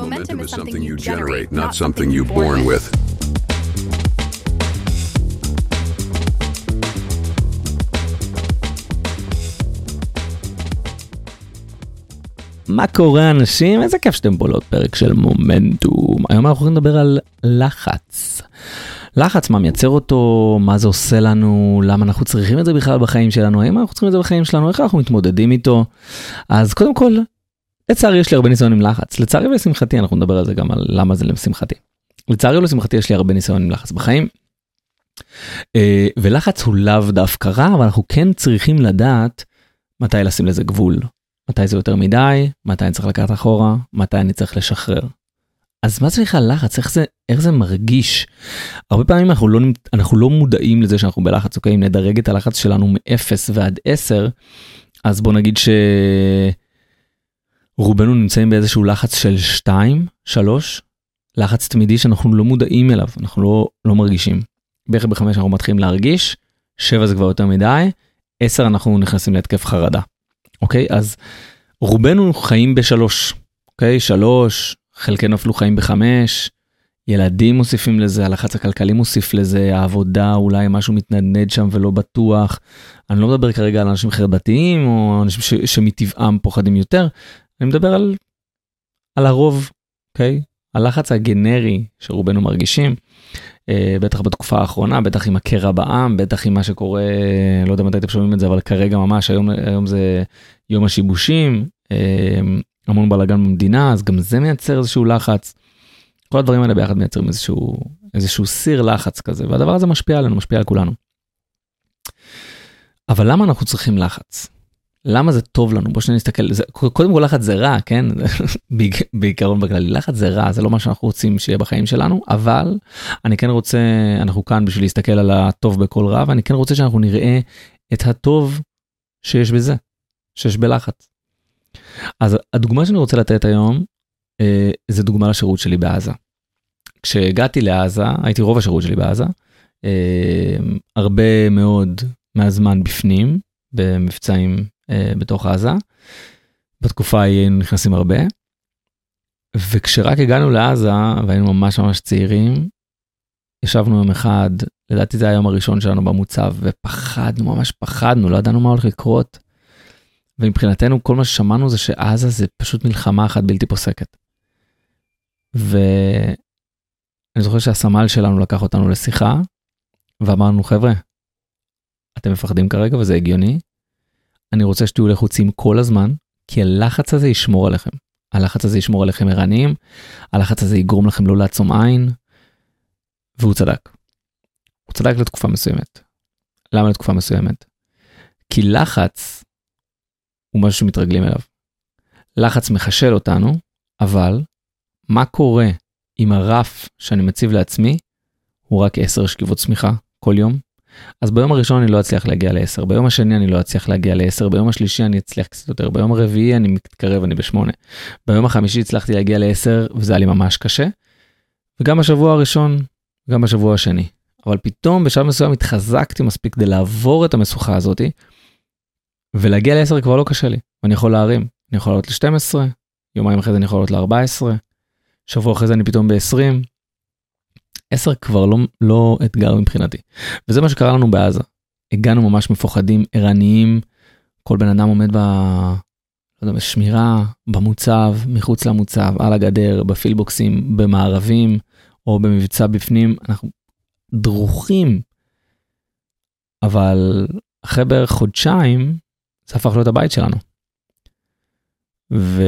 Momentum is something you generate, not something you're born with. מה קורה אנשים? איזה כיף שאתם פה לעוד פרק של מומנטום. היום אנחנו הולכים לדבר על לחץ. לחץ, מה מייצר אותו, מה זה עושה לנו, למה אנחנו צריכים את זה בכלל בחיים שלנו, האם אנחנו צריכים את זה בחיים שלנו, איך אנחנו מתמודדים איתו. אז קודם כל, לצערי יש לי הרבה ניסיון עם לחץ. לצערי ולשמחתי, אנחנו נדבר על זה גם על למה זה לשמחתי. לצערי ולשמחתי יש לי הרבה ניסיון עם לחץ בחיים. אה, ולחץ הוא לאו דווקא רע, אבל אנחנו כן צריכים לדעת מתי לשים לזה גבול. מתי זה יותר מדי, מתי אני צריך לקחת אחורה, מתי אני צריך לשחרר. אז מה זה בכלל לחץ? איך זה, איך זה מרגיש? הרבה פעמים אנחנו לא, אנחנו לא מודעים לזה שאנחנו בלחץ, אוקיי? אם נדרג את הלחץ שלנו מ-0 ועד 10, אז בוא נגיד שרובנו נמצאים באיזשהו לחץ של 2, 3, לחץ תמידי שאנחנו לא מודעים אליו, אנחנו לא, לא מרגישים. בערך בחמש אנחנו מתחילים להרגיש, 7 זה כבר יותר מדי, 10 אנחנו נכנסים להתקף חרדה. אוקיי? אז רובנו חיים בשלוש, אוקיי? שלוש, חלקנו אפילו חיים בחמש, ילדים מוסיפים לזה, הלחץ הכלכלי מוסיף לזה, העבודה, אולי משהו מתנדנד שם ולא בטוח. אני לא מדבר כרגע על אנשים חרדתיים או אנשים ש- שמטבעם פוחדים יותר, אני מדבר על, על הרוב, אוקיי? הלחץ הגנרי שרובנו מרגישים. אה, בטח בתקופה האחרונה, בטח עם הקרע בעם, בטח עם מה שקורה, לא יודע מתי אתם שומעים את זה, אבל כרגע ממש, היום, היום זה יום השיבושים, אה, המון בלאגן במדינה, אז גם זה מייצר איזשהו לחץ. כל הדברים האלה ביחד מייצרים איזשהו, איזשהו סיר לחץ כזה, והדבר הזה משפיע עלינו, משפיע על כולנו. אבל למה אנחנו צריכים לחץ? למה זה טוב לנו? בוא שנסתכל, זה, קודם כל לחץ זה רע, כן? בעיקרון בכללי, לחץ זה רע, זה לא מה שאנחנו רוצים שיהיה בחיים שלנו, אבל אני כן רוצה, אנחנו כאן בשביל להסתכל על הטוב בכל רע, ואני כן רוצה שאנחנו נראה את הטוב שיש בזה, שיש בלחץ. אז הדוגמה שאני רוצה לתת היום, אה, זה דוגמה לשירות שלי בעזה. כשהגעתי לעזה, הייתי רוב השירות שלי בעזה, אה, הרבה מאוד מהזמן בפנים, במבצעים בתוך עזה. בתקופה ההיא היינו נכנסים הרבה. וכשרק הגענו לעזה והיינו ממש ממש צעירים, ישבנו יום אחד, לדעתי זה היום הראשון שלנו במוצב, ופחדנו, ממש פחדנו, לא ידענו מה הולך לקרות. ומבחינתנו כל מה ששמענו זה שעזה זה פשוט מלחמה אחת בלתי פוסקת. ואני זוכר שהסמל שלנו לקח אותנו לשיחה, ואמרנו חבר'ה, אתם מפחדים כרגע וזה הגיוני, אני רוצה שתהיו לחוצים כל הזמן, כי הלחץ הזה ישמור עליכם. הלחץ הזה ישמור עליכם ערניים, הלחץ הזה יגרום לכם לא לעצום עין, והוא צדק. הוא צדק לתקופה מסוימת. למה לתקופה מסוימת? כי לחץ הוא משהו שמתרגלים אליו. לחץ מחשל אותנו, אבל מה קורה אם הרף שאני מציב לעצמי הוא רק 10 שכיבות צמיחה כל יום? אז ביום הראשון אני לא אצליח להגיע ל-10, ביום השני אני לא אצליח להגיע ל-10, ביום השלישי אני אצליח קצת יותר, ביום הרביעי אני מתקרב, אני ב-8. ביום החמישי הצלחתי להגיע ל-10 וזה היה לי ממש קשה. וגם בשבוע הראשון, גם בשבוע השני. אבל פתאום בשלב מסוים התחזקתי מספיק כדי לעבור את המשוכה הזאתי, ולהגיע ל-10 כבר לא קשה לי, ואני יכול להרים, אני יכול לעלות ל-12, יומיים אחרי זה אני יכול לעלות ל-14, שבוע אחרי זה אני פתאום ב-20, 10 כבר לא, לא אתגר מבחינתי. וזה מה שקרה לנו בעזה. הגענו ממש מפוחדים, ערניים, כל בן אדם עומד ב... לא יודע, בשמירה, במוצב, מחוץ למוצב, על הגדר, בפילבוקסים, במערבים, או במבצע בפנים, אנחנו דרוכים. אבל אחרי בערך חודשיים, זה הפך להיות הבית שלנו. ו...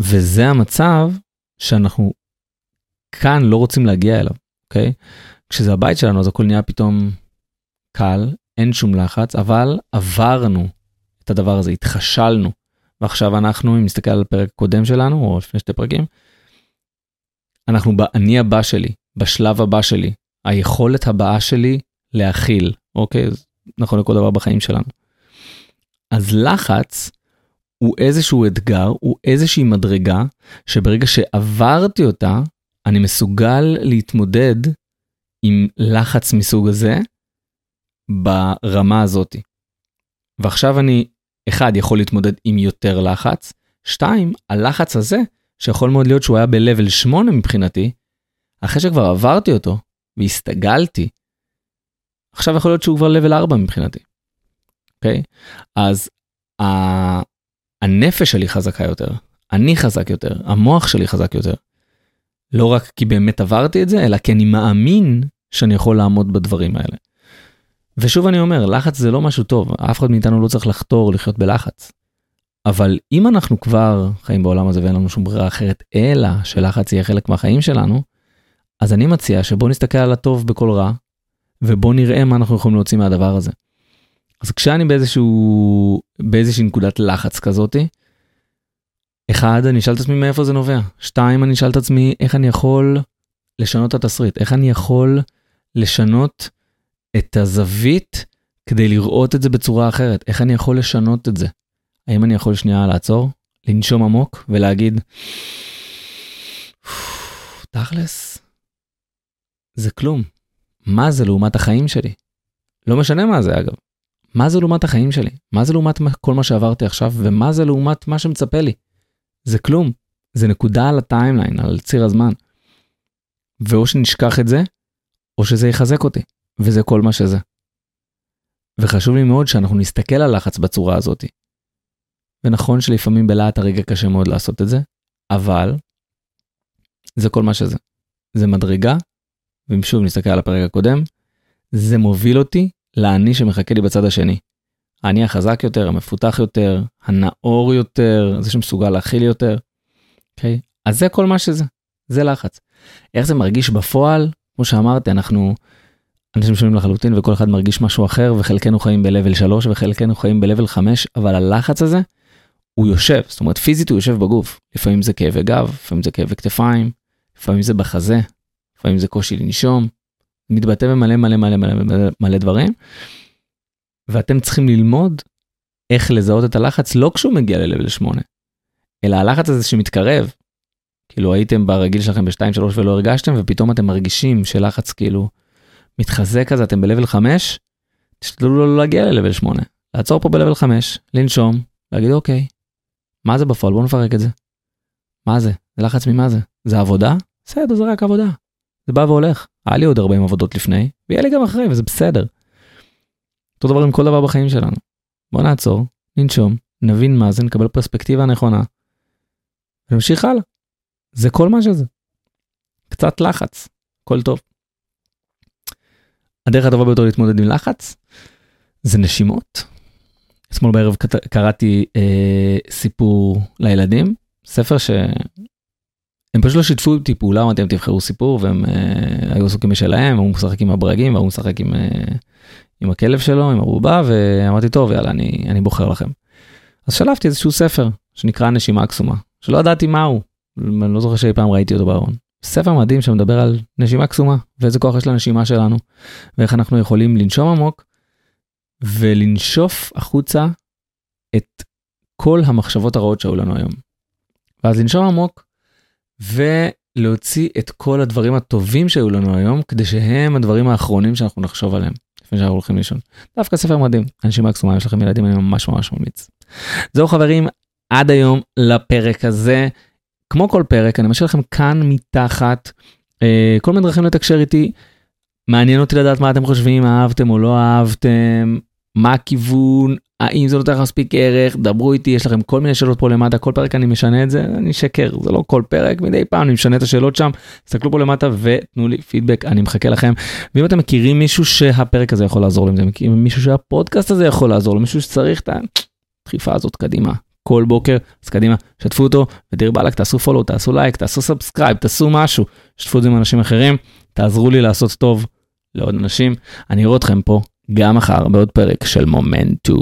וזה המצב שאנחנו כאן לא רוצים להגיע אליו, אוקיי? כשזה הבית שלנו אז הכל נהיה פתאום קל, אין שום לחץ, אבל עברנו את הדבר הזה, התחשלנו. ועכשיו אנחנו, אם נסתכל על הפרק הקודם שלנו, או לפני שתי פרקים, אנחנו באני הבא שלי, בשלב הבא שלי, היכולת הבאה שלי להכיל, אוקיי? נכון לכל דבר בחיים שלנו. אז לחץ הוא איזשהו אתגר, הוא איזושהי מדרגה, שברגע שעברתי אותה, אני מסוגל להתמודד עם לחץ מסוג הזה ברמה הזאת. ועכשיו אני, אחד, יכול להתמודד עם יותר לחץ, שתיים, הלחץ הזה שיכול מאוד להיות שהוא היה ב-level 8 מבחינתי, אחרי שכבר עברתי אותו והסתגלתי, עכשיו יכול להיות שהוא כבר level 4 מבחינתי. אוקיי? Okay? אז ה- הנפש שלי חזקה יותר, אני חזק יותר, המוח שלי חזק יותר. לא רק כי באמת עברתי את זה, אלא כי אני מאמין שאני יכול לעמוד בדברים האלה. ושוב אני אומר, לחץ זה לא משהו טוב, אף אחד מאיתנו לא צריך לחתור לחיות בלחץ. אבל אם אנחנו כבר חיים בעולם הזה ואין לנו שום ברירה אחרת, אלא שלחץ יהיה חלק מהחיים שלנו, אז אני מציע שבוא נסתכל על הטוב בכל רע, ובוא נראה מה אנחנו יכולים להוציא מהדבר הזה. אז כשאני באיזשהו, באיזושהי נקודת לחץ כזאתי, אחד, אני אשאל את עצמי מאיפה זה נובע. שתיים, אני אשאל את עצמי איך אני יכול לשנות את התסריט, איך אני יכול לשנות את הזווית כדי לראות את זה בצורה אחרת, איך אני יכול לשנות את זה. האם אני יכול שנייה לעצור, לנשום עמוק ולהגיד, תכלס, זה כלום. מה זה לעומת החיים שלי? לא משנה מה זה אגב. מה זה לעומת החיים שלי? מה זה לעומת כל מה שעברתי עכשיו, ומה זה לעומת מה שמצפה לי? זה כלום. זה נקודה על הטיימליין, על ציר הזמן. ואו שנשכח את זה, או שזה יחזק אותי, וזה כל מה שזה. וחשוב לי מאוד שאנחנו נסתכל על לחץ בצורה הזאת. ונכון שלפעמים בלהט הרגע קשה מאוד לעשות את זה, אבל זה כל מה שזה. זה מדרגה, ואם שוב נסתכל על הפרק הקודם, זה מוביל אותי לאני שמחכה לי בצד השני. האני החזק יותר, המפותח יותר, הנאור יותר, זה שמסוגל להכיל יותר. אוקיי? Okay? אז זה כל מה שזה, זה לחץ. איך זה מרגיש בפועל? כמו שאמרתי, אנחנו אנשים שונים לחלוטין וכל אחד מרגיש משהו אחר וחלקנו חיים ב-level 3 וחלקנו חיים ב-level 5, אבל הלחץ הזה הוא יושב, זאת אומרת פיזית הוא יושב בגוף. לפעמים זה כאבי גב, לפעמים זה כאבי כתפיים, לפעמים זה בחזה, לפעמים זה קושי לנשום, מתבטא במלא מלא מלא מלא מלא, מלא דברים. ואתם צריכים ללמוד איך לזהות את הלחץ לא כשהוא מגיע ל-level 8, אלא הלחץ הזה שמתקרב. כאילו הייתם ברגיל שלכם ב-2-3 ולא הרגשתם ופתאום אתם מרגישים שלחץ כאילו מתחזק כזה אתם ב-level 5, תשתדלו לא להגיע ל-level 8, לעצור פה ב-level 5, לנשום, להגיד אוקיי, מה זה בפועל בוא נפרק את זה. מה זה? זה לחץ ממה זה? זה עבודה? בסדר זה רק עבודה. זה בא והולך. היה לי עוד 40 עבודות לפני, ויהיה לי גם אחרי וזה בסדר. אותו דבר עם כל דבר בחיים שלנו. בוא נעצור, ננשום, נבין מה זה, נקבל פרספקטיבה נכונה, ונמשיך הלאה. זה כל מה שזה. קצת לחץ, הכל טוב. הדרך הטובה ביותר להתמודד עם לחץ זה נשימות. אתמול בערב קראתי אה, סיפור לילדים, ספר שהם פשוט לא שיתפו אותי פעולה, אמרתי להם תבחרו סיפור והם אה, היו עסוקים בשלהם, הוא משחק עם הברגים והוא משחק עם, אה, עם הכלב שלו, עם הבובה, ואמרתי טוב יאללה אני, אני בוחר לכם. אז שלפתי איזשהו ספר שנקרא נשימה קסומה, שלא ידעתי מה הוא, אני לא זוכר שאי פעם ראיתי אותו בארון. ספר מדהים שמדבר על נשימה קסומה ואיזה כוח יש לנשימה שלנו ואיך אנחנו יכולים לנשום עמוק ולנשוף החוצה את כל המחשבות הרעות שהיו לנו היום. ואז לנשום עמוק ולהוציא את כל הדברים הטובים שהיו לנו היום כדי שהם הדברים האחרונים שאנחנו נחשוב עליהם לפני שאנחנו הולכים לישון. דווקא ספר מדהים, נשימה קסומה, יש לכם ילדים אני ממש ממש ממליץ. זהו חברים, עד היום לפרק הזה. כמו כל פרק אני משאיר לכם כאן מתחת אה, כל מיני דרכים לתקשר איתי. מעניין אותי לדעת מה אתם חושבים אהבתם או לא אהבתם מה הכיוון האם זה נותן לך מספיק ערך? דברו איתי יש לכם כל מיני שאלות פה למטה כל פרק אני משנה את זה אני שקר זה לא כל פרק מדי פעם אני משנה את השאלות שם. תסתכלו פה למטה ותנו לי פידבק אני מחכה לכם. ואם אתם מכירים מישהו שהפרק הזה יכול לעזור לו אם אתם מכירים מישהו שהפודקאסט הזה יכול לעזור לו מישהו שצריך את הדחיפה הזאת קדימה. כל בוקר, אז קדימה, שתפו אותו, ודיר באלק, תעשו follow, תעשו לייק, תעשו subscribe, תעשו משהו, שתפו את זה עם אנשים אחרים, תעזרו לי לעשות טוב לעוד אנשים. אני אראה אתכם פה גם מחר בעוד פרק של מומנטו.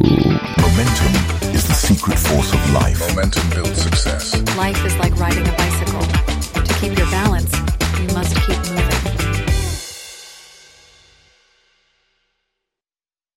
Momentum is the secret force of life. Momentum builds success. Life is like riding a bicycle. To keep your balance, you must keep moving.